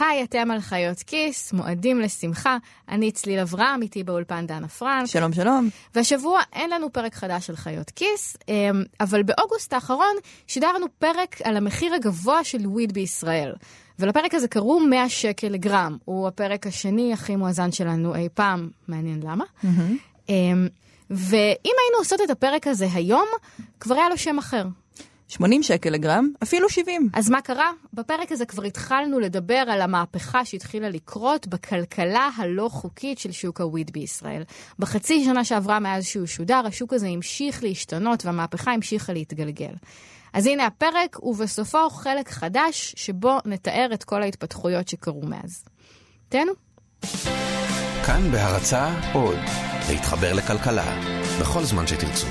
היי, אתם על חיות כיס, מועדים לשמחה. אני צליל אברהם, איתי באולפן דנה פרנק. שלום, שלום. והשבוע אין לנו פרק חדש של חיות כיס, אמ, אבל באוגוסט האחרון שידרנו פרק על המחיר הגבוה של וויד בישראל. ולפרק הזה קראו 100 שקל לגרם. הוא הפרק השני הכי מואזן שלנו אי פעם. מעניין למה. Mm-hmm. ואם היינו עושות את הפרק הזה היום, כבר היה לו שם אחר. 80 שקל לגרם, אפילו 70. אז מה קרה? בפרק הזה כבר התחלנו לדבר על המהפכה שהתחילה לקרות בכלכלה הלא חוקית של שוק הוויד בישראל. בחצי שנה שעברה מאז שהוא שודר, השוק הזה המשיך להשתנות והמהפכה המשיכה להתגלגל. אז הנה הפרק, ובסופו חלק חדש שבו נתאר את כל ההתפתחויות שקרו מאז. תהנו. כאן בהרצה עוד, להתחבר לכלכלה, בכל זמן שתרצו.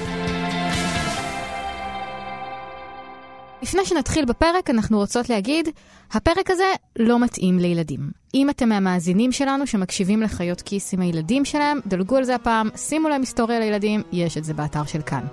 לפני שנתחיל בפרק, אנחנו רוצות להגיד, הפרק הזה לא מתאים לילדים. אם אתם מהמאזינים שלנו שמקשיבים לחיות כיס עם הילדים שלהם, דלגו על זה הפעם, שימו להם היסטוריה לילדים, יש את זה באתר של כאן.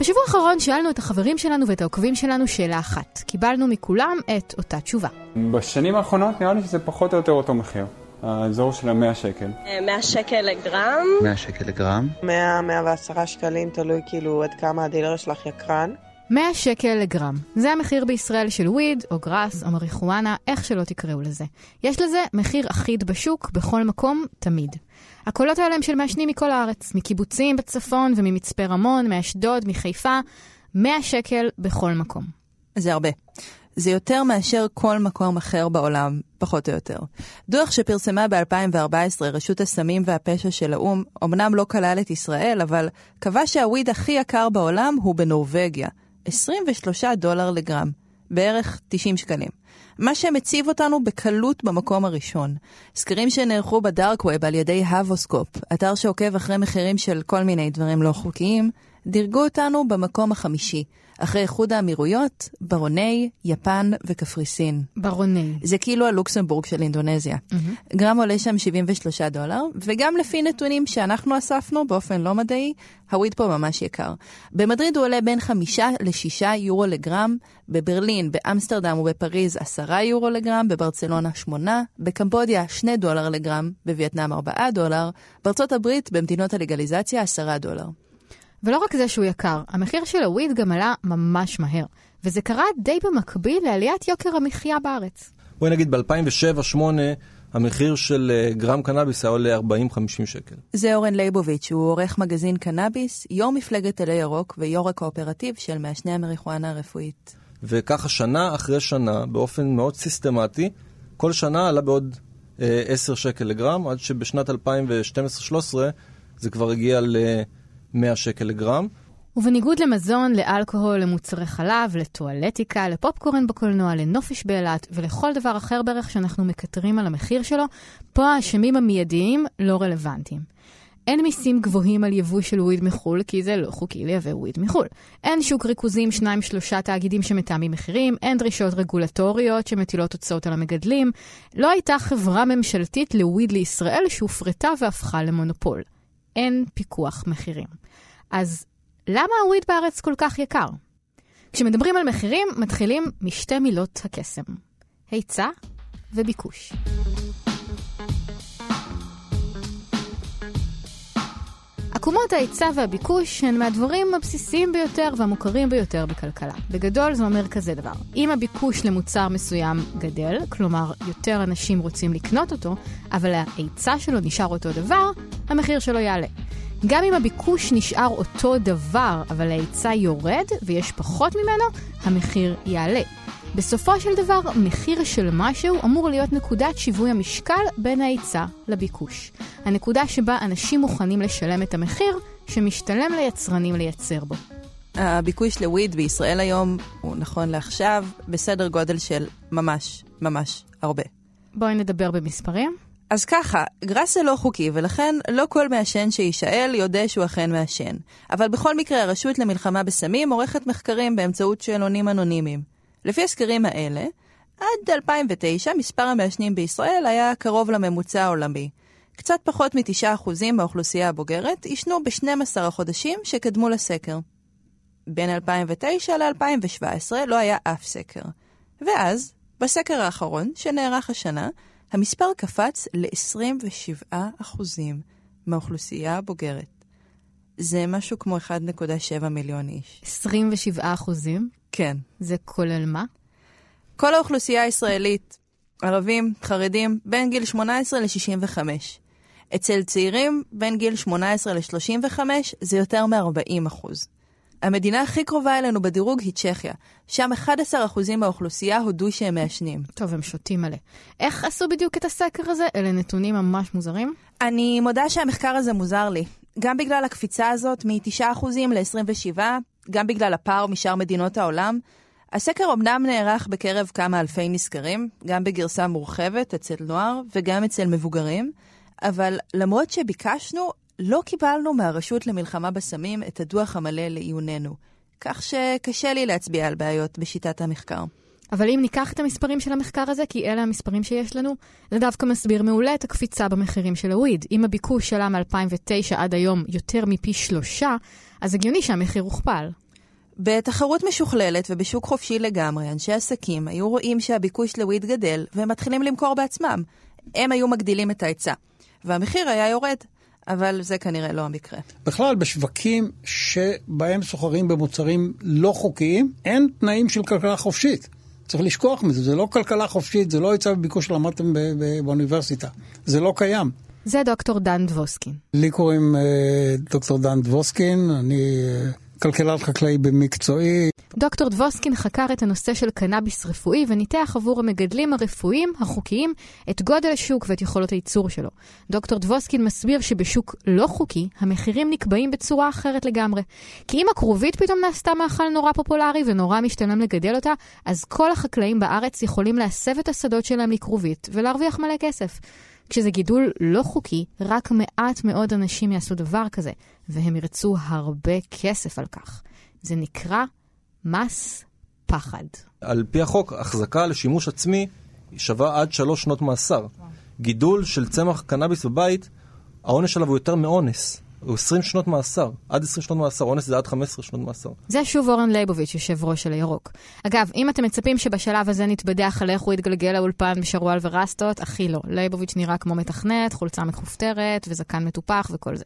בשבוע האחרון שאלנו את החברים שלנו ואת העוקבים שלנו שאלה אחת. קיבלנו מכולם את אותה תשובה. בשנים האחרונות נראה לי שזה פחות או יותר אותו מחיר. האזור של המאה שקל. 100 אה, שקל לגרם. 100 שקל לגרם. 100, 110 שקלים, תלוי כאילו עד כמה הדילר שלך יקרן. 100 שקל לגרם. זה המחיר בישראל של וויד, או גראס, או מריחואנה, איך שלא תקראו לזה. יש לזה מחיר אחיד בשוק, בכל מקום, תמיד. הקולות האלה הם של מעשנים מכל הארץ, מקיבוצים בצפון וממצפה רמון, מאשדוד, מחיפה, 100 שקל בכל מקום. זה הרבה. זה יותר מאשר כל מקום אחר בעולם, פחות או יותר. דוח שפרסמה ב-2014 רשות הסמים והפשע של האו"ם, אמנם לא כלל את ישראל, אבל קבע שהוויד הכי יקר בעולם הוא בנורבגיה, 23 דולר לגרם, בערך 90 שקלים. מה שמציב אותנו בקלות במקום הראשון. סקרים שנערכו בדארק ווב על ידי הבוסקופ, אתר שעוקב אחרי מחירים של כל מיני דברים לא חוקיים, דירגו אותנו במקום החמישי, אחרי איחוד האמירויות, ברוני, יפן וקפריסין. ברוני. זה כאילו הלוקסמבורג של אינדונזיה. Mm-hmm. גרם עולה שם 73 דולר, וגם לפי נתונים שאנחנו אספנו באופן לא מדעי, הוויד פה ממש יקר. במדריד הוא עולה בין 5 ל-6 יורו לגרם, בברלין, באמסטרדם ובפריז 10 יורו לגרם, בברצלונה 8, בקמבודיה 2 דולר לגרם, בווייטנאם 4 דולר, בארצות הברית, במדינות הלגליזציה 10 דולר. ולא רק זה שהוא יקר, המחיר של הוויד גם עלה ממש מהר. וזה קרה די במקביל לעליית יוקר המחיה בארץ. בואי נגיד ב-2007-2008 המחיר של אה, גרם קנאביס היה עולה 40-50 שקל. זה אורן ליבוביץ', הוא עורך מגזין קנאביס, יו"ר מפלגת אלי ירוק ויו"ר הקואופרטיב של מעשני המריחואנה הרפואית. וככה שנה אחרי שנה, באופן מאוד סיסטמטי, כל שנה עלה בעוד אה, 10 שקל לגרם, עד שבשנת 2012-2013 זה כבר הגיע ל... 100 שקל לגרם. ובניגוד למזון, לאלכוהול, למוצרי חלב, לטואלטיקה, לפופקורן בקולנוע, לנופש באילת ולכל דבר אחר בערך שאנחנו מקטרים על המחיר שלו, פה האשמים המיידיים לא רלוונטיים. אין מיסים גבוהים על יבוא של וויד מחו"ל, כי זה לא חוקי לייבא וויד מחו"ל. אין שוק ריכוזים, שניים שלושה תאגידים שמתאמים מחירים, אין דרישות רגולטוריות שמטילות הוצאות על המגדלים. לא הייתה חברה ממשלתית לוויד לישראל שהופרטה והפכה למונופול. אין פיקוח מחירים. אז למה הוויד בארץ כל כך יקר? כשמדברים על מחירים, מתחילים משתי מילות הקסם, היצע וביקוש. עקומות ההיצע והביקוש הן מהדברים הבסיסיים ביותר והמוכרים ביותר בכלכלה. בגדול זה אומר כזה דבר, אם הביקוש למוצר מסוים גדל, כלומר יותר אנשים רוצים לקנות אותו, אבל ההיצע שלו נשאר אותו דבר, המחיר שלו יעלה. גם אם הביקוש נשאר אותו דבר, אבל ההיצע יורד ויש פחות ממנו, המחיר יעלה. בסופו של דבר, מחיר של משהו אמור להיות נקודת שיווי המשקל בין ההיצע לביקוש. הנקודה שבה אנשים מוכנים לשלם את המחיר שמשתלם ליצרנים לייצר בו. הביקוש לוויד בישראל היום הוא נכון לעכשיו בסדר גודל של ממש ממש הרבה. בואי נדבר במספרים. אז ככה, גראס זה לא חוקי, ולכן לא כל מעשן שיישאל יודע שהוא אכן מעשן. אבל בכל מקרה, הרשות למלחמה בסמים עורכת מחקרים באמצעות שאלונים אנונימיים. לפי הסקרים האלה, עד 2009 מספר המעשנים בישראל היה קרוב לממוצע העולמי. קצת פחות מ-9% מהאוכלוסייה הבוגרת עישנו ב-12 החודשים שקדמו לסקר. בין 2009 ל-2017 לא היה אף סקר. ואז, בסקר האחרון, שנערך השנה, המספר קפץ ל-27% מהאוכלוסייה הבוגרת. זה משהו כמו 1.7 מיליון איש. 27 אחוזים? כן. זה כולל מה? כל האוכלוסייה הישראלית, ערבים, חרדים, בין גיל 18 ל-65. אצל צעירים, בין גיל 18 ל-35, זה יותר מ-40 אחוז. המדינה הכי קרובה אלינו בדירוג היא צ'כיה. שם 11% מהאוכלוסייה הודו שהם מעשנים. טוב, הם שותים מלא. איך עשו בדיוק את הסקר הזה? אלה נתונים ממש מוזרים. אני מודה שהמחקר הזה מוזר לי. גם בגלל הקפיצה הזאת מ-9% ל-27, גם בגלל הפער משאר מדינות העולם. הסקר אמנם נערך בקרב כמה אלפי נסקרים, גם בגרסה מורחבת אצל נוער וגם אצל מבוגרים, אבל למרות שביקשנו, לא קיבלנו מהרשות למלחמה בסמים את הדוח המלא לעיוננו, כך שקשה לי להצביע על בעיות בשיטת המחקר. אבל אם ניקח את המספרים של המחקר הזה, כי אלה המספרים שיש לנו, זה דווקא מסביר מעולה את הקפיצה במחירים של הוויד. אם הביקוש שלה מ-2009 עד היום יותר מפי שלושה, אז הגיוני שהמחיר הוכפל. בתחרות משוכללת ובשוק חופשי לגמרי, אנשי עסקים היו רואים שהביקוש לוויד גדל, והם מתחילים למכור בעצמם. הם היו מגדילים את ההיצע, והמחיר היה יורד. אבל זה כנראה לא המקרה. בכלל, בשווקים שבהם סוחרים במוצרים לא חוקיים, אין תנאים של כלכלה חופשית. צריך לשכוח מזה, זה לא כלכלה חופשית, זה לא היצע וביקוש שלמדתם באוניברסיטה. זה לא קיים. זה דוקטור דן דבוסקין. לי קוראים אה, דוקטור דן דבוסקין, אני אה, כלכלן חקלאי במקצועי. דוקטור דבוסקין חקר את הנושא של קנאביס רפואי וניתח עבור המגדלים הרפואיים החוקיים את גודל השוק ואת יכולות הייצור שלו. דוקטור דבוסקין מסביר שבשוק לא חוקי, המחירים נקבעים בצורה אחרת לגמרי. כי אם הכרובית פתאום נעשתה מאכל נורא פופולרי ונורא משתלם לגדל אותה, אז כל החקלאים בארץ יכולים להסב את השדות שלהם לכרובית ולהרוויח מלא כסף. כשזה גידול לא חוקי, רק מעט מאוד אנשים יעשו דבר כזה, והם ירצו הרבה כסף על כך. זה נקרא מס פחד. על פי החוק, החזקה לשימוש עצמי שווה עד שלוש שנות מאסר. גידול של צמח קנאביס בבית, העונש עליו הוא יותר מאונס. הוא 20 שנות מאסר, עד 20 שנות מאסר, אונס זה עד 15 שנות מאסר. זה שוב אורן ליבוביץ', יושב ראש של הירוק. אגב, אם אתם מצפים שבשלב הזה נתבדח על איך הוא יתגלגל לאולפן בשרוואל ורסטות, הכי לא. ליבוביץ' נראה כמו מתכנת, חולצה מכופתרת וזקן מטופח וכל זה.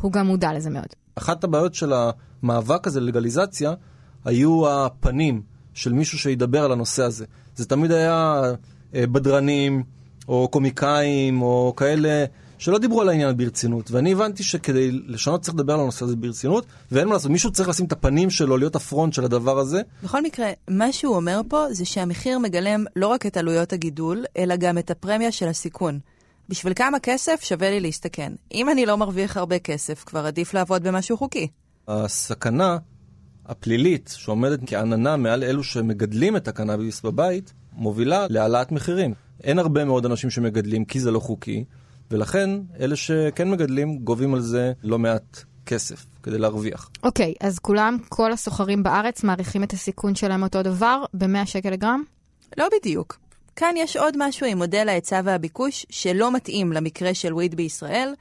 הוא גם מודע לזה מאוד. אחת הבעיות של המאבק הזה ללגליזציה, היו הפנים של מישהו שידבר על הנושא הזה. זה תמיד היה אה, בדרנים, או קומיקאים, או כאלה שלא דיברו על העניין ברצינות. ואני הבנתי שכדי לשנות צריך לדבר על הנושא הזה ברצינות, ואין מה לעשות, מישהו צריך לשים את הפנים שלו, להיות הפרונט של הדבר הזה. בכל מקרה, מה שהוא אומר פה זה שהמחיר מגלם לא רק את עלויות הגידול, אלא גם את הפרמיה של הסיכון. בשביל כמה כסף שווה לי להסתכן. אם אני לא מרוויח הרבה כסף, כבר עדיף לעבוד במשהו חוקי. הסכנה הפלילית שעומדת כעננה מעל אלו שמגדלים את הקנאביס בבית, מובילה להעלאת מחירים. אין הרבה מאוד אנשים שמגדלים כי זה לא חוקי, ולכן אלה שכן מגדלים גובים על זה לא מעט כסף כדי להרוויח. אוקיי, okay, אז כולם, כל הסוחרים בארץ מעריכים את הסיכון שלהם אותו דבר ב-100 שקל לגרם? לא בדיוק. כאן יש עוד משהו עם מודל ההיצע והביקוש שלא מתאים למקרה של וויד בישראל.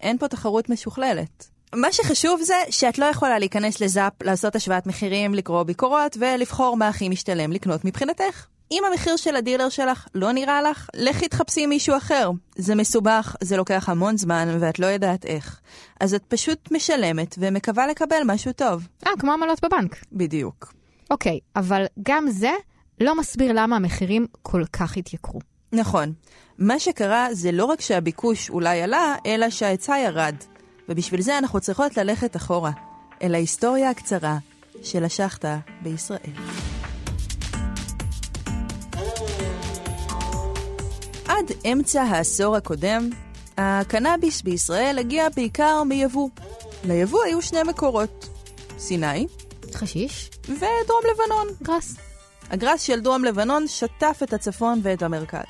אין פה תחרות משוכללת. מה שחשוב זה שאת לא יכולה להיכנס לזאפ, לעשות השוואת מחירים, לקרוא ביקורות ולבחור מה הכי משתלם לקנות מבחינתך. אם המחיר של הדילר שלך לא נראה לך, לכי תחפשי מישהו אחר. זה מסובך, זה לוקח המון זמן ואת לא יודעת איך. אז את פשוט משלמת ומקווה לקבל משהו טוב. אה, כמו עמלות בבנק. בדיוק. אוקיי, אבל גם זה לא מסביר למה המחירים כל כך התייקרו. נכון. מה שקרה זה לא רק שהביקוש אולי עלה, אלא שההיצע ירד. ובשביל זה אנחנו צריכות ללכת אחורה, אל ההיסטוריה הקצרה של השחטה בישראל. עד אמצע העשור הקודם, הקנאביס בישראל הגיע בעיקר מיבוא. ליבוא היו שני מקורות, סיני. חשיש. ודרום לבנון. גראס. הגראס של דרום לבנון שטף את הצפון ואת המרכז.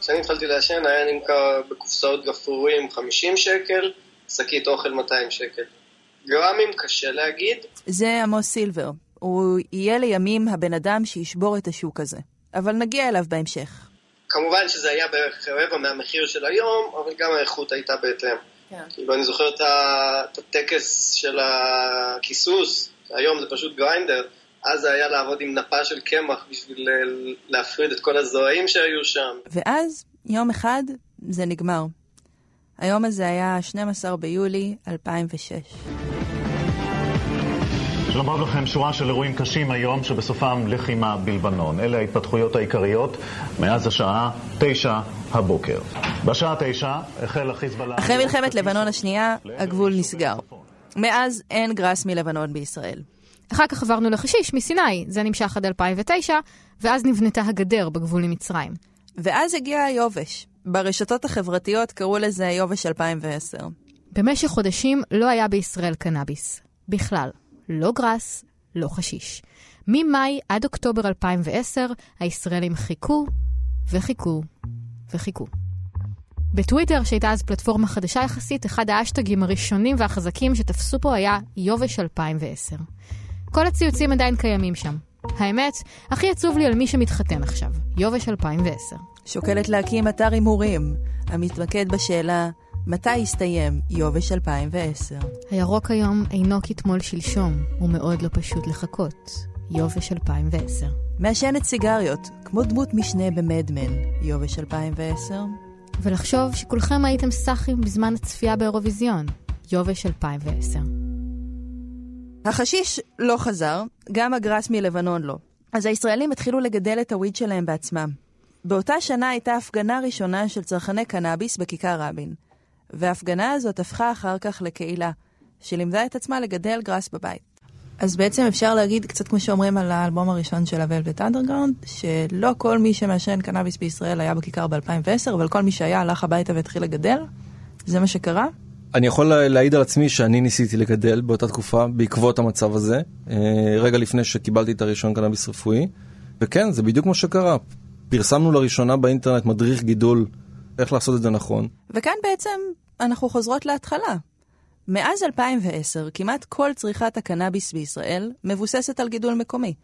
כשאני התחלתי לעשן היה נמכר בקופסאות גפרורים 50 שקל, שקית אוכל 200 שקל. גרמים קשה להגיד. זה עמוס סילבר. הוא יהיה לימים הבן אדם שישבור את השוק הזה. אבל נגיע אליו בהמשך. כמובן שזה היה בערך רבע מהמחיר של היום, אבל גם האיכות הייתה בהתאם. כן. כאילו, אני זוכר את הטקס של הכיסוס, היום זה פשוט גריינדר, אז זה היה לעבוד עם נפה של קמח בשביל אה, להפריד את כל הזרעים שהיו שם. ואז, יום אחד, זה נגמר. היום הזה היה 12 ביולי 2006. שלום רב לכם, שורה של אירועים קשים היום שבסופם לחימה בלבנון. אלה ההתפתחויות העיקריות מאז השעה תשע הבוקר. בשעה תשע החל החיזבאללה... אחרי מלחמת לבנון השנייה, הגבול נסגר. מאז אין גראס מלבנון בישראל. אחר כך עברנו לחשיש מסיני, זה נמשך עד 2009, ואז נבנתה הגדר בגבול עם מצרים. ואז הגיע היובש. ברשתות החברתיות קראו לזה יובש 2010. במשך חודשים לא היה בישראל קנאביס. בכלל. לא גראס, לא חשיש. ממאי עד אוקטובר 2010, הישראלים חיכו וחיכו וחיכו. בטוויטר, שהייתה אז פלטפורמה חדשה יחסית, אחד האשטגים הראשונים והחזקים שתפסו פה היה יובש 2010. כל הציוצים עדיין קיימים שם. האמת, הכי עצוב לי על מי שמתחתן עכשיו, יובש 2010. שוקלת להקים אתר הימורים, המתמקד בשאלה מתי יסתיים יובש 2010? הירוק היום אינו כתמול שלשום, ומאוד לא פשוט לחכות. יובש 2010. מעשנת סיגריות, כמו דמות משנה במדמן, יובש 2010. ולחשוב שכולכם הייתם סאחים בזמן הצפייה באירוויזיון, יובש 2010. החשיש לא חזר, גם הגראס מלבנון לא. אז הישראלים התחילו לגדל את הוויד שלהם בעצמם. באותה שנה הייתה הפגנה ראשונה של צרכני קנאביס בכיכר רבין. וההפגנה הזאת הפכה אחר כך לקהילה, שלימדה את עצמה לגדל גראס בבית. אז בעצם אפשר להגיד, קצת כמו שאומרים על האלבום הראשון של הוולבט אנדרגראונד, שלא כל מי שמעשן קנאביס בישראל היה בכיכר ב-2010, אבל כל מי שהיה הלך הביתה והתחיל לגדל. זה מה שקרה. אני יכול להעיד על עצמי שאני ניסיתי לגדל באותה תקופה בעקבות המצב הזה, אה, רגע לפני שקיבלתי את הרישיון קנאביס רפואי, וכן, זה בדיוק מה שקרה. פרסמנו לראשונה באינטרנט מדריך גידול, איך לעשות את זה נכון. וכאן בעצם אנחנו חוזרות להתחלה. מאז 2010, כמעט כל צריכת הקנאביס בישראל מבוססת על גידול מקומי.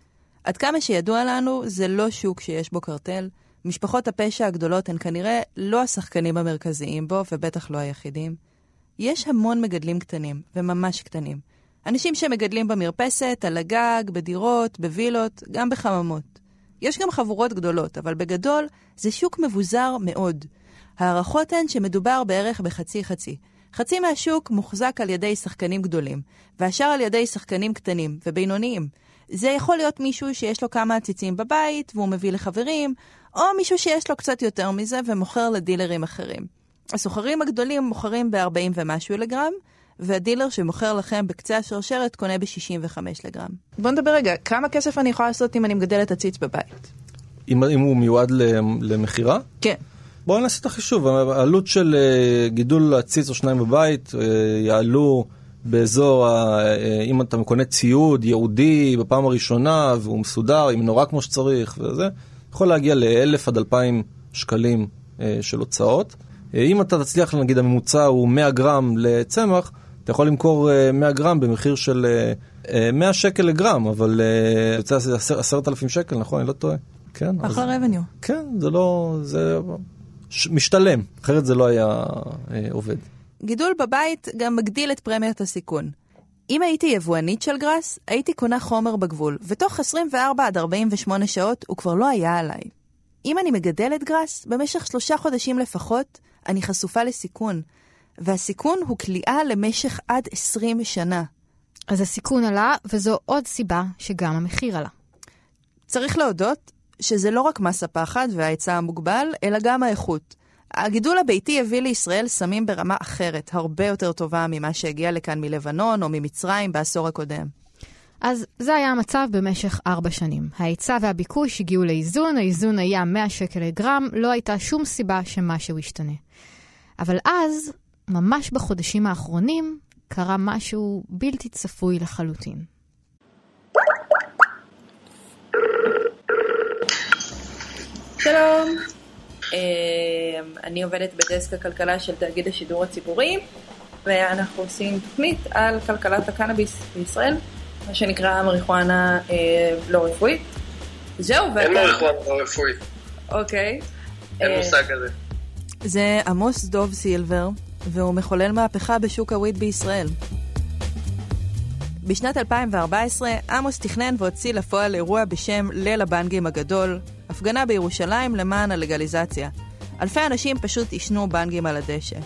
עד כמה שידוע לנו, זה לא שוק שיש בו קרטל. משפחות הפשע הגדולות הן כנראה לא השחקנים המרכזיים בו, ובטח לא היחידים. יש המון מגדלים קטנים, וממש קטנים. אנשים שמגדלים במרפסת, על הגג, בדירות, בווילות, גם בחממות. יש גם חבורות גדולות, אבל בגדול זה שוק מבוזר מאוד. ההערכות הן שמדובר בערך בחצי-חצי. חצי מהשוק מוחזק על ידי שחקנים גדולים, והשאר על ידי שחקנים קטנים ובינוניים. זה יכול להיות מישהו שיש לו כמה עציצים בבית, והוא מביא לחברים, או מישהו שיש לו קצת יותר מזה ומוכר לדילרים אחרים. הסוחרים הגדולים מוכרים ב-40 ומשהו לגרם, והדילר שמוכר לכם בקצה השרשרת קונה ב-65 לגרם. בוא נדבר רגע, כמה כסף אני יכולה לעשות אם אני מגדלת עציץ בבית? אם, אם הוא מיועד למכירה? כן. בואו נעשה את החישוב, העלות של אה, גידול עציץ או שניים בבית אה, יעלו באזור, אה, אם אתה קונה ציוד ייעודי בפעם הראשונה והוא מסודר, עם נורא כמו שצריך וזה, יכול להגיע ל-1,000 עד 2,000 שקלים של הוצאות. אם אתה תצליח, נגיד הממוצע הוא 100 גרם לצמח, אתה יכול למכור 100 גרם במחיר של 100 שקל לגרם, אבל יוצא 10,000 שקל, נכון? אני לא טועה. כן. אחלה רבניו. כן, זה לא... זה משתלם, אחרת זה לא היה אה, עובד. גידול בבית גם מגדיל את פרמיית הסיכון. אם הייתי יבואנית של גראס, הייתי קונה חומר בגבול, ותוך 24 עד 48 שעות הוא כבר לא היה עליי. אם אני מגדלת גראס, במשך שלושה חודשים לפחות, אני חשופה לסיכון, והסיכון הוא כליאה למשך עד 20 שנה. אז הסיכון עלה, וזו עוד סיבה שגם המחיר עלה. צריך להודות שזה לא רק מס הפחד וההיצע המוגבל, אלא גם האיכות. הגידול הביתי הביא לישראל סמים ברמה אחרת, הרבה יותר טובה ממה שהגיע לכאן מלבנון או ממצרים בעשור הקודם. אז זה היה המצב במשך ארבע שנים. ההיצע והביקוש הגיעו לאיזון, האיזון היה 100 שקל לגרם, לא הייתה שום סיבה שמשהו ישתנה. אבל אז, ממש בחודשים האחרונים, קרה משהו בלתי צפוי לחלוטין. שלום, אמ, אני עובדת בדסק הכלכלה של תאגיד השידור הציבורי, ואנחנו עושים תוכנית על כלכלת הקנאביס בישראל, מה שנקרא מריחואנה אה, לא רפואית. זהו, ואתה... אין מריחואנה לא רפואית. אוקיי. אין אה, מושג כזה. זה עמוס דוב סילבר, והוא מחולל מהפכה בשוק הוויד בישראל. בשנת 2014 עמוס תכנן והוציא לפועל אירוע בשם ליל הבנגים הגדול, הפגנה בירושלים למען הלגליזציה. אלפי אנשים פשוט עישנו בנגים על הדשא.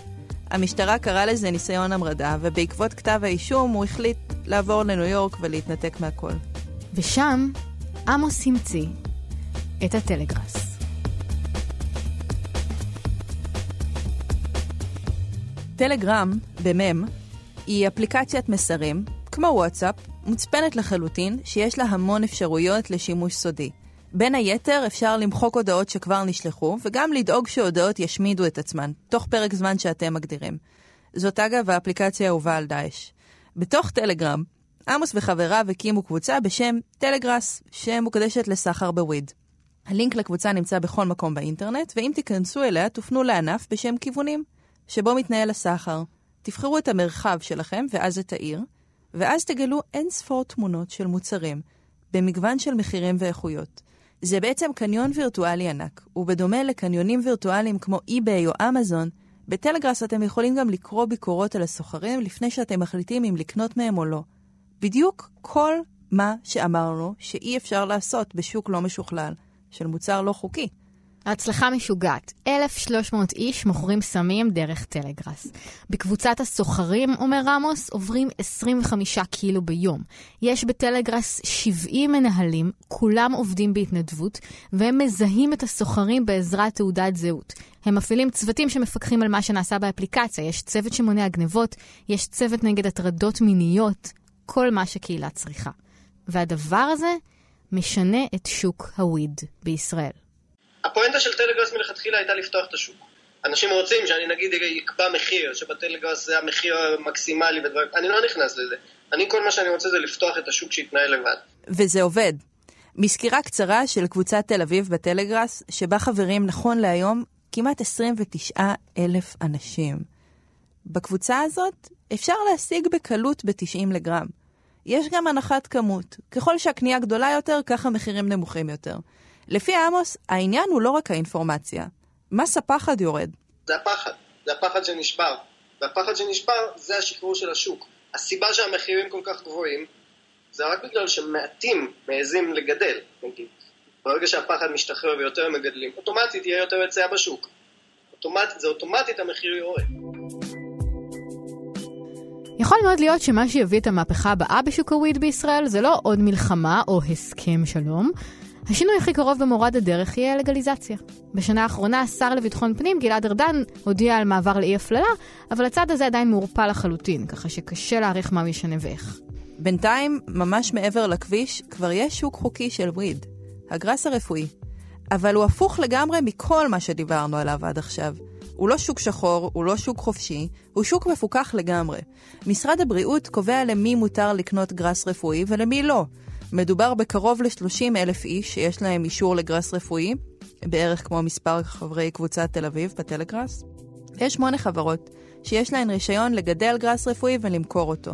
המשטרה קראה לזה ניסיון המרדה, ובעקבות כתב האישום הוא החליט לעבור לניו יורק ולהתנתק מהכל. ושם עמוס המציא את הטלגראס. טלגרם, במם, היא אפליקציית מסרים, כמו וואטסאפ, מוצפנת לחלוטין, שיש לה המון אפשרויות לשימוש סודי. בין היתר, אפשר למחוק הודעות שכבר נשלחו, וגם לדאוג שהודעות ישמידו את עצמן, תוך פרק זמן שאתם מגדירים. זאת אגב האפליקציה האהובה על דאעש. בתוך טלגרם, עמוס וחבריו הקימו קבוצה בשם טלגראס, שמוקדשת לסחר בוויד. הלינק לקבוצה נמצא בכל מקום באינטרנט, ואם תיכנסו אליה, תופנו לענף בשם כיוונים, שבו מתנהל הסחר. תבחרו את המרחב שלכם, ואז את העיר, ואז תגלו אין ספור תמונות של מוצרים, במגוון של מחירים ואיכויות. זה בעצם קניון וירטואלי ענק, ובדומה לקניונים וירטואליים כמו eBay או אמזון, בטלגראס אתם יכולים גם לקרוא ביקורות על הסוחרים לפני שאתם מחליטים אם לקנות מהם או לא. בדיוק כל מה שאמרנו שאי אפשר לעשות בשוק לא משוכלל, של מוצר לא חוקי. ההצלחה משוגעת. 1,300 איש מוכרים סמים דרך טלגראס. בקבוצת הסוחרים, אומר רמוס, עוברים 25 קילו ביום. יש בטלגראס 70 מנהלים, כולם עובדים בהתנדבות, והם מזהים את הסוחרים בעזרת תעודת זהות. הם מפעילים צוותים שמפקחים על מה שנעשה באפליקציה. יש צוות שמונע גנבות, יש צוות נגד הטרדות מיניות, כל מה שקהילה צריכה. והדבר הזה משנה את שוק הוויד בישראל. הפואנטה של טלגראס מלכתחילה הייתה לפתוח את השוק. אנשים רוצים שאני נגיד אקבע מחיר, שבטלגראס זה המחיר המקסימלי ודברים, אני לא נכנס לזה. אני כל מה שאני רוצה זה לפתוח את השוק שיתנהל לבד. וזה עובד. מסקירה קצרה של קבוצת תל אביב בטלגראס, שבה חברים נכון להיום כמעט 29 אלף אנשים. בקבוצה הזאת אפשר להשיג בקלות ב-90 לגרם. יש גם הנחת כמות. ככל שהקנייה גדולה יותר, כך המחירים נמוכים יותר. לפי עמוס, העניין הוא לא רק האינפורמציה. מס הפחד יורד. זה הפחד, זה הפחד שנשבר. והפחד שנשבר זה השחרור של השוק. הסיבה שהמחירים כל כך גבוהים, זה רק בגלל שמעטים מעזים לגדל, נגיד. ברגע שהפחד משתחרר ויותר מגדלים, אוטומטית יהיה יותר היצע בשוק. אוטומטית, זה אוטומטית המחיר יורד. יכול מאוד להיות שמה שיביא את המהפכה הבאה בשוק הוויד בישראל זה לא עוד מלחמה או הסכם שלום. השינוי הכי קרוב במורד הדרך יהיה לגליזציה. בשנה האחרונה השר לביטחון פנים גלעד ארדן הודיע על מעבר לאי הפללה, אבל הצעד הזה עדיין מעורפל לחלוטין, ככה שקשה להעריך מה ישנה ואיך. בינתיים, ממש מעבר לכביש, כבר יש שוק חוקי של וויד, הגראס הרפואי. אבל הוא הפוך לגמרי מכל מה שדיברנו עליו עד עכשיו. הוא לא שוק שחור, הוא לא שוק חופשי, הוא שוק מפוקח לגמרי. משרד הבריאות קובע למי מותר לקנות גראס רפואי ולמי לא. מדובר בקרוב ל-30 אלף איש שיש להם אישור לגראס רפואי, בערך כמו מספר חברי קבוצת תל אביב בטלגראס. יש שמונה חברות שיש להן רישיון לגדל גראס רפואי ולמכור אותו.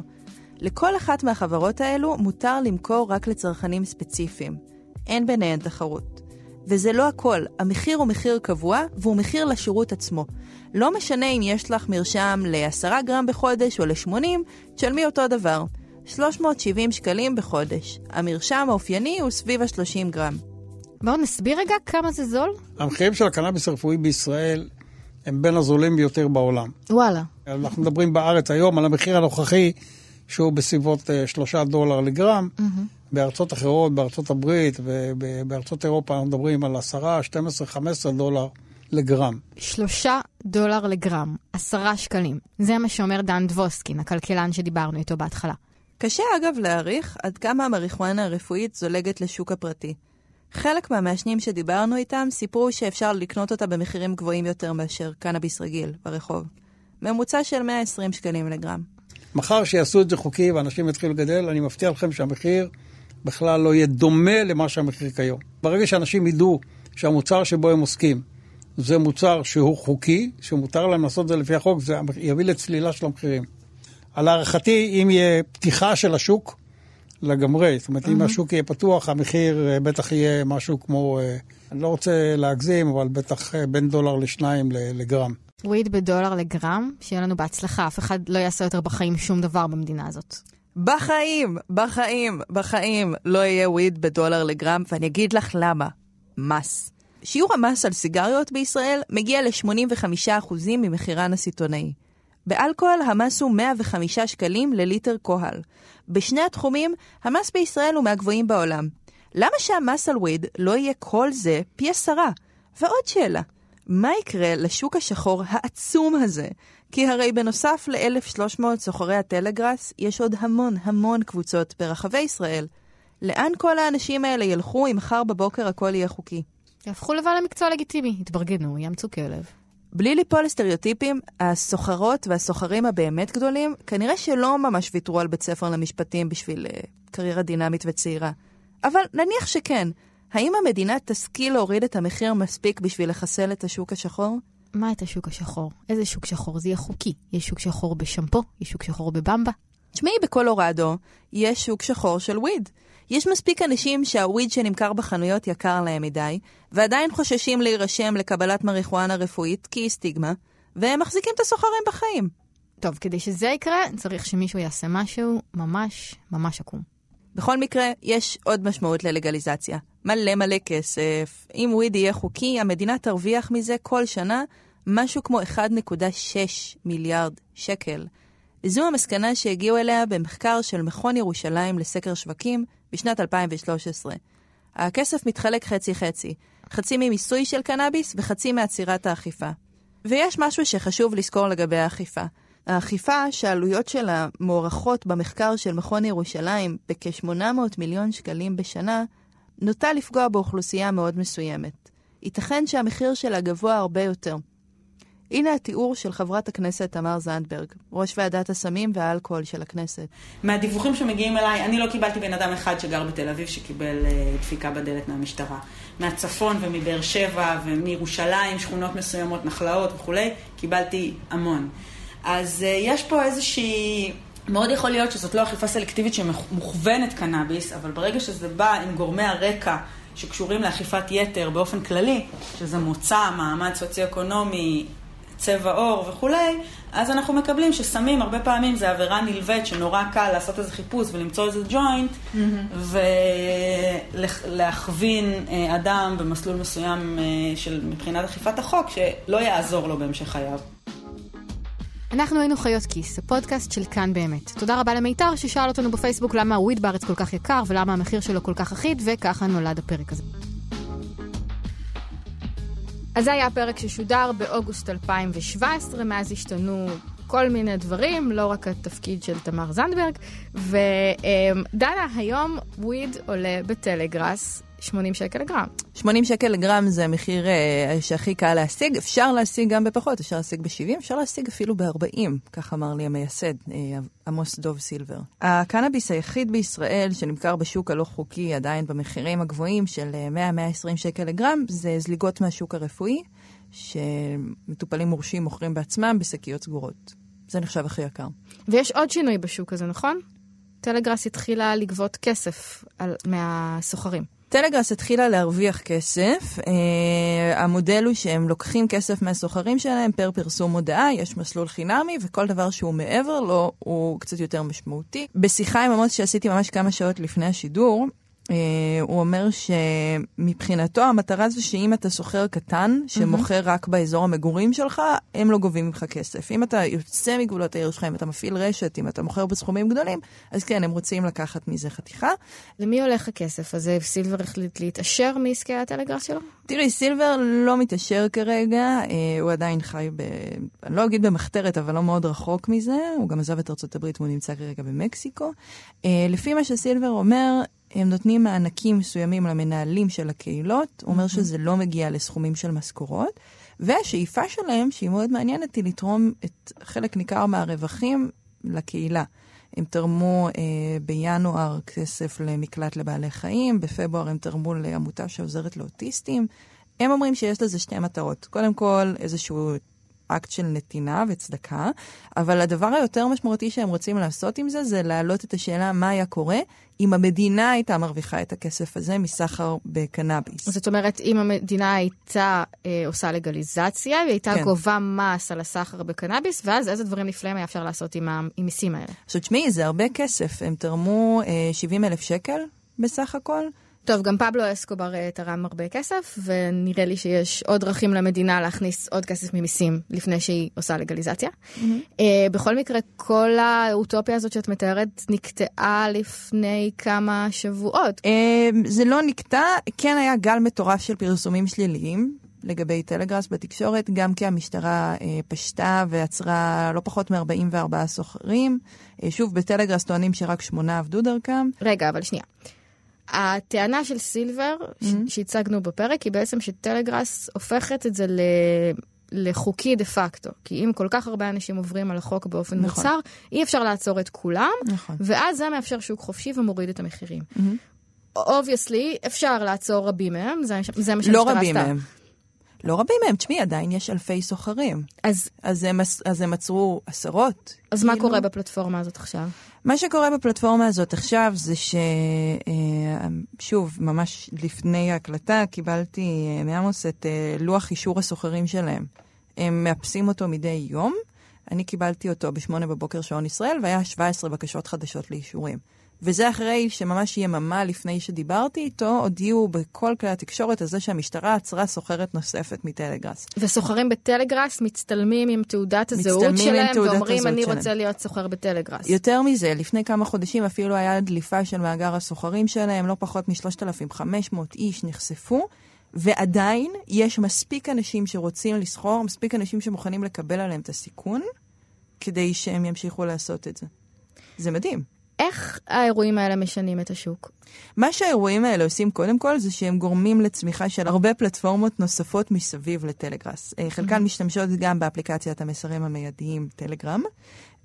לכל אחת מהחברות האלו מותר למכור רק לצרכנים ספציפיים. אין ביניהן תחרות. וזה לא הכל, המחיר הוא מחיר קבוע והוא מחיר לשירות עצמו. לא משנה אם יש לך מרשם ל-10 גרם בחודש או ל-80, תשלמי אותו דבר. 370 שקלים בחודש. המרשם האופייני הוא סביב ה-30 גרם. בואו נסביר רגע כמה זה זול. המחירים של הקנאביס הרפואי בישראל הם בין הזולים ביותר בעולם. וואלה. אנחנו מדברים בארץ היום על המחיר הנוכחי, שהוא בסביבות 3 דולר לגרם. Mm-hmm. בארצות אחרות, בארצות הברית ובארצות אירופה אנחנו מדברים על 10, 12, 15 דולר לגרם. שלושה דולר לגרם, עשרה שקלים. זה מה שאומר דן דבוסקין, הכלכלן שדיברנו איתו בהתחלה. קשה אגב להעריך עד כמה המריחואנה הרפואית זולגת לשוק הפרטי. חלק מהמעשנים שדיברנו איתם סיפרו שאפשר לקנות אותה במחירים גבוהים יותר מאשר קנאביס רגיל ברחוב. ממוצע של 120 שקלים לגרם. מחר שיעשו את זה חוקי ואנשים יתחילו לגדל, אני מבטיח לכם שהמחיר בכלל לא יהיה דומה למה שהמחיר כיום. ברגע שאנשים ידעו שהמוצר שבו הם עוסקים זה מוצר שהוא חוקי, שמותר להם לעשות את זה לפי החוק, זה יביא לצלילה של המחירים. על הערכתי, אם יהיה פתיחה של השוק לגמרי, זאת אומרת, mm-hmm. אם השוק יהיה פתוח, המחיר אה, בטח יהיה משהו כמו, אה, אני לא רוצה להגזים, אבל בטח אה, בין דולר לשניים לגרם. וויד בדולר לגרם, שיהיה לנו בהצלחה, אף אחד לא יעשה יותר בחיים שום דבר במדינה הזאת. בחיים, בחיים, בחיים לא יהיה וויד בדולר לגרם, ואני אגיד לך למה. מס. שיעור המס על סיגריות בישראל מגיע ל-85% ממחירן הסיטונאי. באלכוהול המס הוא 105 שקלים לליטר כהל. בשני התחומים, המס בישראל הוא מהגבוהים בעולם. למה שהמס על וויד לא יהיה כל זה פי עשרה? ועוד שאלה, מה יקרה לשוק השחור העצום הזה? כי הרי בנוסף ל-1,300 סוחרי הטלגראס, יש עוד המון המון קבוצות ברחבי ישראל. לאן כל האנשים האלה ילכו אם מחר בבוקר הכל יהיה חוקי? יהפכו לבעל למקצוע לגיטימי, יתברגנו, יאמצו כלב. בלי ליפול לסטריאוטיפים, הסוחרות והסוחרים הבאמת גדולים, כנראה שלא ממש ויתרו על בית ספר למשפטים בשביל uh, קריירה דינמית וצעירה. אבל נניח שכן, האם המדינה תשכיל להוריד את המחיר מספיק בשביל לחסל את השוק השחור? מה את השוק השחור? איזה שוק שחור? זה יהיה חוקי. יש שוק שחור בשמפו, יש שוק שחור בבמבה. תשמעי, בקולורדו יש שוק שחור של וויד. יש מספיק אנשים שהוויד שנמכר בחנויות יקר להם מדי, ועדיין חוששים להירשם לקבלת מריחואנה רפואית כי היא סטיגמה, והם מחזיקים את הסוחרים בחיים. טוב, כדי שזה יקרה, צריך שמישהו יעשה משהו ממש ממש עקום. בכל מקרה, יש עוד משמעות ללגליזציה. מלא מלא כסף. אם וויד יהיה חוקי, המדינה תרוויח מזה כל שנה משהו כמו 1.6 מיליארד שקל. זו המסקנה שהגיעו אליה במחקר של מכון ירושלים לסקר שווקים בשנת 2013. הכסף מתחלק חצי-חצי, חצי ממיסוי של קנאביס וחצי מעצירת האכיפה. ויש משהו שחשוב לזכור לגבי האכיפה. האכיפה שהעלויות שלה מוערכות במחקר של מכון ירושלים בכ-800 מיליון שקלים בשנה, נוטה לפגוע באוכלוסייה מאוד מסוימת. ייתכן שהמחיר שלה גבוה הרבה יותר. הנה התיאור של חברת הכנסת תמר זנדברג, ראש ועדת הסמים והאלכוהול של הכנסת. מהדיווחים שמגיעים אליי, אני לא קיבלתי בן אדם אחד שגר בתל אביב שקיבל uh, דפיקה בדלת מהמשטרה. מהצפון ומבאר שבע ומירושלים, שכונות מסוימות, נחלאות וכולי, קיבלתי המון. אז uh, יש פה איזושהי... מאוד יכול להיות שזאת לא אכיפה סלקטיבית שמוכוונת קנאביס, אבל ברגע שזה בא עם גורמי הרקע שקשורים לאכיפת יתר באופן כללי, שזה מוצא, מעמד סוציו-אקונומי, צבע עור וכולי, אז אנחנו מקבלים שסמים הרבה פעמים זה עבירה נלווית שנורא קל לעשות איזה חיפוש ולמצוא איזה ג'וינט mm-hmm. ולהכווין אה, אדם במסלול מסוים אה, של מבחינת אכיפת החוק שלא יעזור לו בהמשך חייו. אנחנו היינו חיות כיס, הפודקאסט של כאן באמת. תודה רבה למיתר ששאל אותנו בפייסבוק למה הוויד בארץ כל כך יקר ולמה המחיר שלו כל כך אחיד, וככה נולד הפרק הזה. אז זה היה הפרק ששודר באוגוסט 2017, מאז השתנו כל מיני דברים, לא רק התפקיד של תמר זנדברג. ודנה, היום וויד עולה בטלגראס 80 שקל לגרם. 80 שקל לגרם זה המחיר uh, שהכי קל להשיג. אפשר להשיג גם בפחות, אפשר להשיג ב-70, אפשר להשיג אפילו ב-40, כך אמר לי המייסד, uh, עמוס דוב סילבר. הקנאביס היחיד בישראל שנמכר בשוק הלא חוקי, עדיין במחירים הגבוהים של uh, 100-120 שקל לגרם, זה זליגות מהשוק הרפואי, שמטופלים מורשים מוכרים בעצמם בשקיות סגורות. זה נחשב הכי יקר. ויש עוד שינוי בשוק הזה, נכון? טלגראס התחילה לגבות כסף על, מהסוחרים. טלגראס התחילה להרוויח כסף. אה, המודל הוא שהם לוקחים כסף מהסוחרים שלהם פר פרסום הודעה, יש מסלול חינמי, וכל דבר שהוא מעבר לו הוא קצת יותר משמעותי. בשיחה עם עמוס שעשיתי ממש כמה שעות לפני השידור, Uh, הוא אומר שמבחינתו המטרה זה שאם אתה סוחר קטן שמוכר. רק באזור המגורים שלך, הם לא גובים ממך כסף. אם אתה יוצא מגבולות העיר שלך, אם אתה מפעיל רשת, אם אתה מוכר בסכומים גדולים, אז כן, הם רוצים לקחת מזה חתיכה. למי הולך הכסף הזה? סילבר החליט להתעשר מעסקי הטלגרס שלו? תראי, סילבר לא מתעשר כרגע, uh, הוא עדיין חי ב... אני לא אגיד במחתרת, אבל לא מאוד רחוק מזה. הוא גם עזב את ארצות הברית והוא נמצא כרגע במקסיקו. לפי מה שסילבר אומר, הם נותנים מענקים מסוימים למנהלים של הקהילות, הוא אומר שזה לא מגיע לסכומים של משכורות, והשאיפה שלהם, שהיא מאוד מעניינת, היא לתרום את חלק ניכר מהרווחים לקהילה. הם תרמו אה, בינואר כסף למקלט לבעלי חיים, בפברואר הם תרמו לעמותה שעוזרת לאוטיסטים. הם אומרים שיש לזה שתי מטרות. קודם כל, איזשהו אקט של נתינה וצדקה, אבל הדבר היותר משמעותי שהם רוצים לעשות עם זה, זה להעלות את השאלה מה היה קורה אם המדינה הייתה מרוויחה את הכסף הזה מסחר בקנאביס. זאת אומרת, אם המדינה הייתה אה, עושה לגליזציה, היא הייתה כן. גובה מס על הסחר בקנאביס, ואז איזה דברים נפלאים היה אפשר לעשות עם ה- עם מיסים האלה. עכשיו תשמעי, זה הרבה כסף, הם תרמו אה, 70 אלף שקל בסך הכל. טוב, גם פבלו אסקובר אה, תרם הרבה כסף, ונראה לי שיש עוד דרכים למדינה להכניס עוד כסף ממיסים לפני שהיא עושה לגליזציה. אה, בכל מקרה, כל האוטופיה הזאת שאת מתארת נקטעה לפני כמה שבועות. אה, זה לא נקטע, כן היה גל מטורף של פרסומים שליליים לגבי טלגראס בתקשורת, גם כי המשטרה אה, פשטה ועצרה לא פחות מ-44 סוחרים. אה, שוב, בטלגראס טוענים שרק שמונה עבדו דרכם. רגע, אבל שנייה. הטענה של סילבר, ש- שהצגנו בפרק, היא בעצם שטלגראס הופכת את זה ל... לחוקי דה פקטו. כי אם כל כך הרבה אנשים עוברים על החוק באופן נכון. מוצהר, אי אפשר לעצור את כולם, נכון. ואז זה מאפשר שוק חופשי ומוריד את המחירים. obviously, אפשר לעצור רבים מהם, זה, זה מה שהמשטרה לא עשתה. רבים מהם. לא רבים מהם, תשמעי, עדיין יש אלפי סוחרים. אז, אז, הם, אז הם עצרו עשרות. אז מה כאילו. קורה בפלטפורמה הזאת עכשיו? מה שקורה בפלטפורמה הזאת עכשיו זה ששוב, ממש לפני ההקלטה קיבלתי אה, מעמוס את אה, לוח אישור הסוחרים שלהם. הם מאפסים אותו מדי יום. אני קיבלתי אותו בשמונה בבוקר שעון ישראל, והיה 17 בקשות חדשות לאישורים. וזה אחרי שממש יממה לפני שדיברתי איתו, הודיעו בכל כלי התקשורת על זה שהמשטרה עצרה סוחרת נוספת מטלגראס. וסוחרים בטלגראס מצטלמים עם תעודת הזהות שלהם, תעודת ואומרים, אני שלהם." רוצה להיות סוחר בטלגראס. יותר מזה, לפני כמה חודשים אפילו היה דליפה של מאגר הסוחרים שלהם, לא פחות מ-3,500 איש נחשפו, ועדיין יש מספיק אנשים שרוצים לסחור, מספיק אנשים שמוכנים לקבל עליהם את הסיכון, כדי שהם ימשיכו לעשות את זה. זה מדהים. איך האירועים האלה משנים את השוק? מה שהאירועים האלה עושים קודם כל זה שהם גורמים לצמיחה של הרבה פלטפורמות נוספות מסביב לטלגראס. אה, חלקן משתמשות גם באפליקציית המסרים המיידיים טלגרם,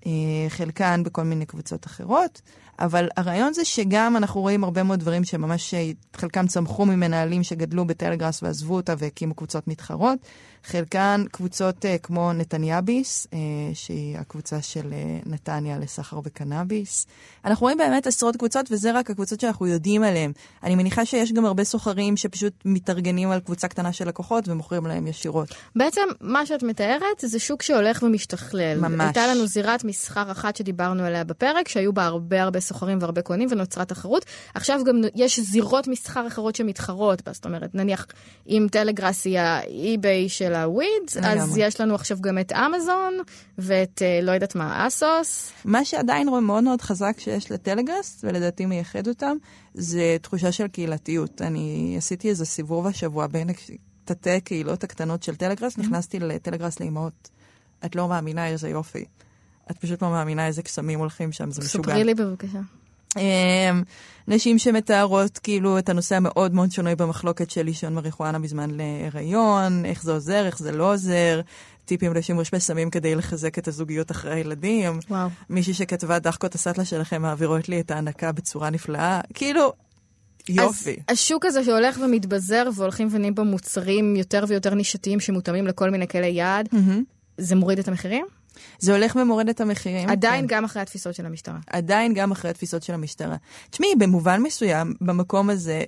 אה, חלקן בכל מיני קבוצות אחרות, אבל הרעיון זה שגם אנחנו רואים הרבה מאוד דברים שממש אה, חלקם צמחו ממנהלים שגדלו בטלגראס ועזבו אותה והקימו קבוצות מתחרות. חלקן קבוצות uh, כמו נתניאביס, uh, שהיא הקבוצה של uh, נתניה לסחר בקנאביס. אנחנו רואים באמת עשרות קבוצות, וזה רק הקבוצות שאנחנו יודעים עליהן. אני מניחה שיש גם הרבה סוחרים שפשוט מתארגנים על קבוצה קטנה של לקוחות ומוכרים להם ישירות. בעצם, מה שאת מתארת זה שוק שהולך ומשתכלל. ממש. הייתה לנו זירת מסחר אחת שדיברנו עליה בפרק, שהיו בה הרבה הרבה סוחרים והרבה קונים ונוצרה תחרות. עכשיו גם יש זירות מסחר אחרות שמתחרות בה. זאת אומרת, נניח, אם טלגראס היא האי-ביי של הוויד, אז לגמרי. יש לנו עכשיו גם את אמזון ואת, אה, לא יודעת מה, אסוס. מה שעדיין רואה מאוד מאוד חזק שיש לטלגראס, ולדעתי מייחד אותם, זה תחושה של קהילתיות. אני עשיתי איזה סיבוב השבוע בין תתי הקהילות הקטנות של טלגראס, נכנסתי לטלגראס לאמהות. את לא מאמינה איזה יופי. את פשוט לא מאמינה איזה קסמים הולכים שם, זה משוגע. ספרי לי בבקשה. אמ, נשים שמתארות כאילו את הנושא המאוד מאוד שונה במחלוקת של לישון מריחואנה בזמן להיריון, איך זה עוזר, איך זה לא עוזר, טיפים לשימוש בסמים כדי לחזק את הזוגיות אחרי הילדים. וואו. מישהי שכתבה דחקות הסטלה שלכם מעבירות לי את ההנקה בצורה נפלאה. כאילו, יופי. אז השוק הזה שהולך ומתבזר והולכים ונהיים בו מוצרים יותר ויותר נישתיים שמותאמים לכל מיני כלי יעד, זה מוריד את המחירים? זה הולך ומוריד את המחירים. עדיין כן. גם אחרי התפיסות של המשטרה. עדיין גם אחרי התפיסות של המשטרה. תשמעי, במובן מסוים, במקום הזה,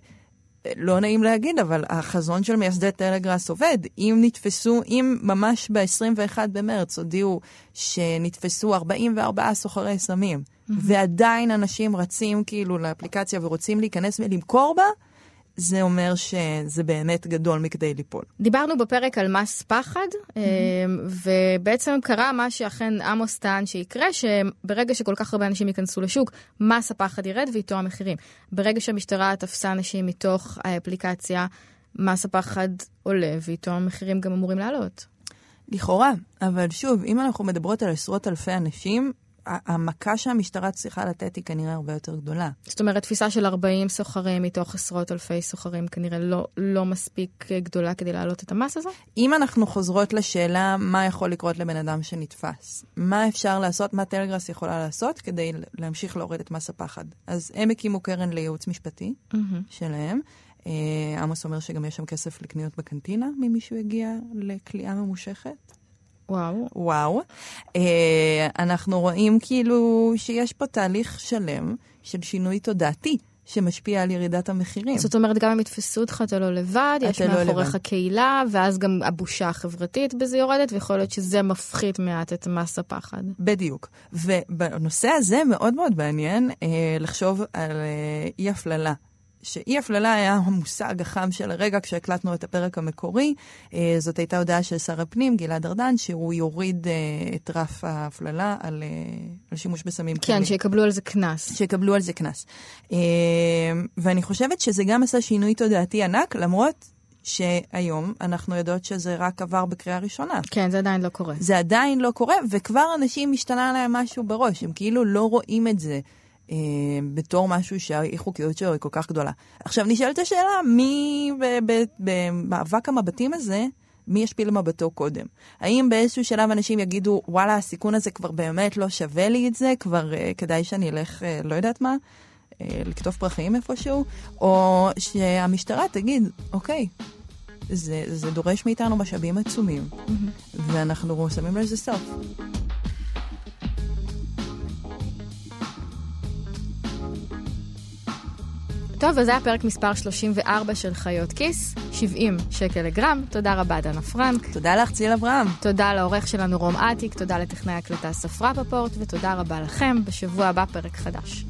לא נעים להגיד, אבל החזון של מייסדי טלגראס עובד. אם נתפסו, אם ממש ב-21 במרץ הודיעו שנתפסו 44 סוחרי סמים, ועדיין אנשים רצים כאילו לאפליקציה ורוצים להיכנס ולמכור בה, זה אומר שזה באמת גדול מכדי ליפול. דיברנו בפרק על מס פחד, אה, ובעצם קרה מה שאכן עמוס טען שיקרה, שברגע שכל כך הרבה אנשים ייכנסו לשוק, מס הפחד ירד ואיתו המחירים. ברגע שהמשטרה תפסה אנשים מתוך האפליקציה, מס הפחד עולה ואיתו המחירים גם אמורים לעלות. לכאורה, אבל שוב, אם אנחנו מדברות על עשרות אלפי אנשים, המכה שהמשטרה צריכה לתת היא כנראה הרבה יותר גדולה. זאת אומרת, תפיסה של 40 סוחרים מתוך עשרות אלפי סוחרים כנראה לא, לא מספיק גדולה כדי להעלות את המס הזה? אם אנחנו חוזרות לשאלה מה יכול לקרות לבן אדם שנתפס, מה אפשר לעשות, מה טלגראס יכולה לעשות כדי להמשיך להוריד את מס הפחד. אז הם הקימו קרן לייעוץ משפטי שלהם. אה, עמוס אומר שגם יש שם כסף לקניות בקנטינה, ממי שהוא הגיע לכליאה ממושכת. וואו. וואו. אה, אנחנו רואים כאילו שיש פה תהליך שלם של שינוי תודעתי. שמשפיע על ירידת המחירים. זאת אומרת, גם אם יתפסו אותך, אתה לא לבד, יש לא מאחוריך לבד. קהילה, ואז גם הבושה החברתית בזה יורדת, ויכול להיות שזה מפחית מעט את מס הפחד. בדיוק. ובנושא הזה מאוד מאוד מעניין אה, לחשוב על אה, אי הפללה. שאי הפללה היה המושג החם של הרגע כשהקלטנו את הפרק המקורי. אה, זאת הייתה הודעה של שר הפנים, גלעד ארדן, שהוא יוריד אה, את רף ההפללה על, אה, על שימוש בסמים כן, שיקבלו על זה קנס. שיקבלו על זה קנס. ואני חושבת שזה גם עשה שינוי תודעתי ענק, למרות שהיום אנחנו יודעות שזה רק עבר בקריאה ראשונה. כן, זה עדיין לא קורה. זה עדיין לא קורה, וכבר אנשים משתנה להם משהו בראש, הם כאילו לא רואים את זה. אה, בתור משהו שהאי חוקיות שלו היא כל כך גדולה. עכשיו נשאלת השאלה, מי במאבק המבטים הזה, מי ישפיל מבטו קודם? האם באיזשהו שלב אנשים יגידו, וואלה, הסיכון הזה כבר באמת לא שווה לי את זה, כבר אה, כדאי שאני אלך, אה, לא יודעת מה, אה, לקטוף פרחים איפשהו? או שהמשטרה תגיד, אוקיי, זה, זה דורש מאיתנו משאבים עצומים, ואנחנו שמים לזה סוף. טוב, אז זה היה פרק מספר 34 של חיות כיס, 70 שקל לגרם. תודה רבה, דנה פרנק. תודה לך, ציל אברהם. תודה לעורך שלנו רום אטיק, תודה לטכנאי הקלטה ספרה בפורט, ותודה רבה לכם. בשבוע הבא פרק חדש.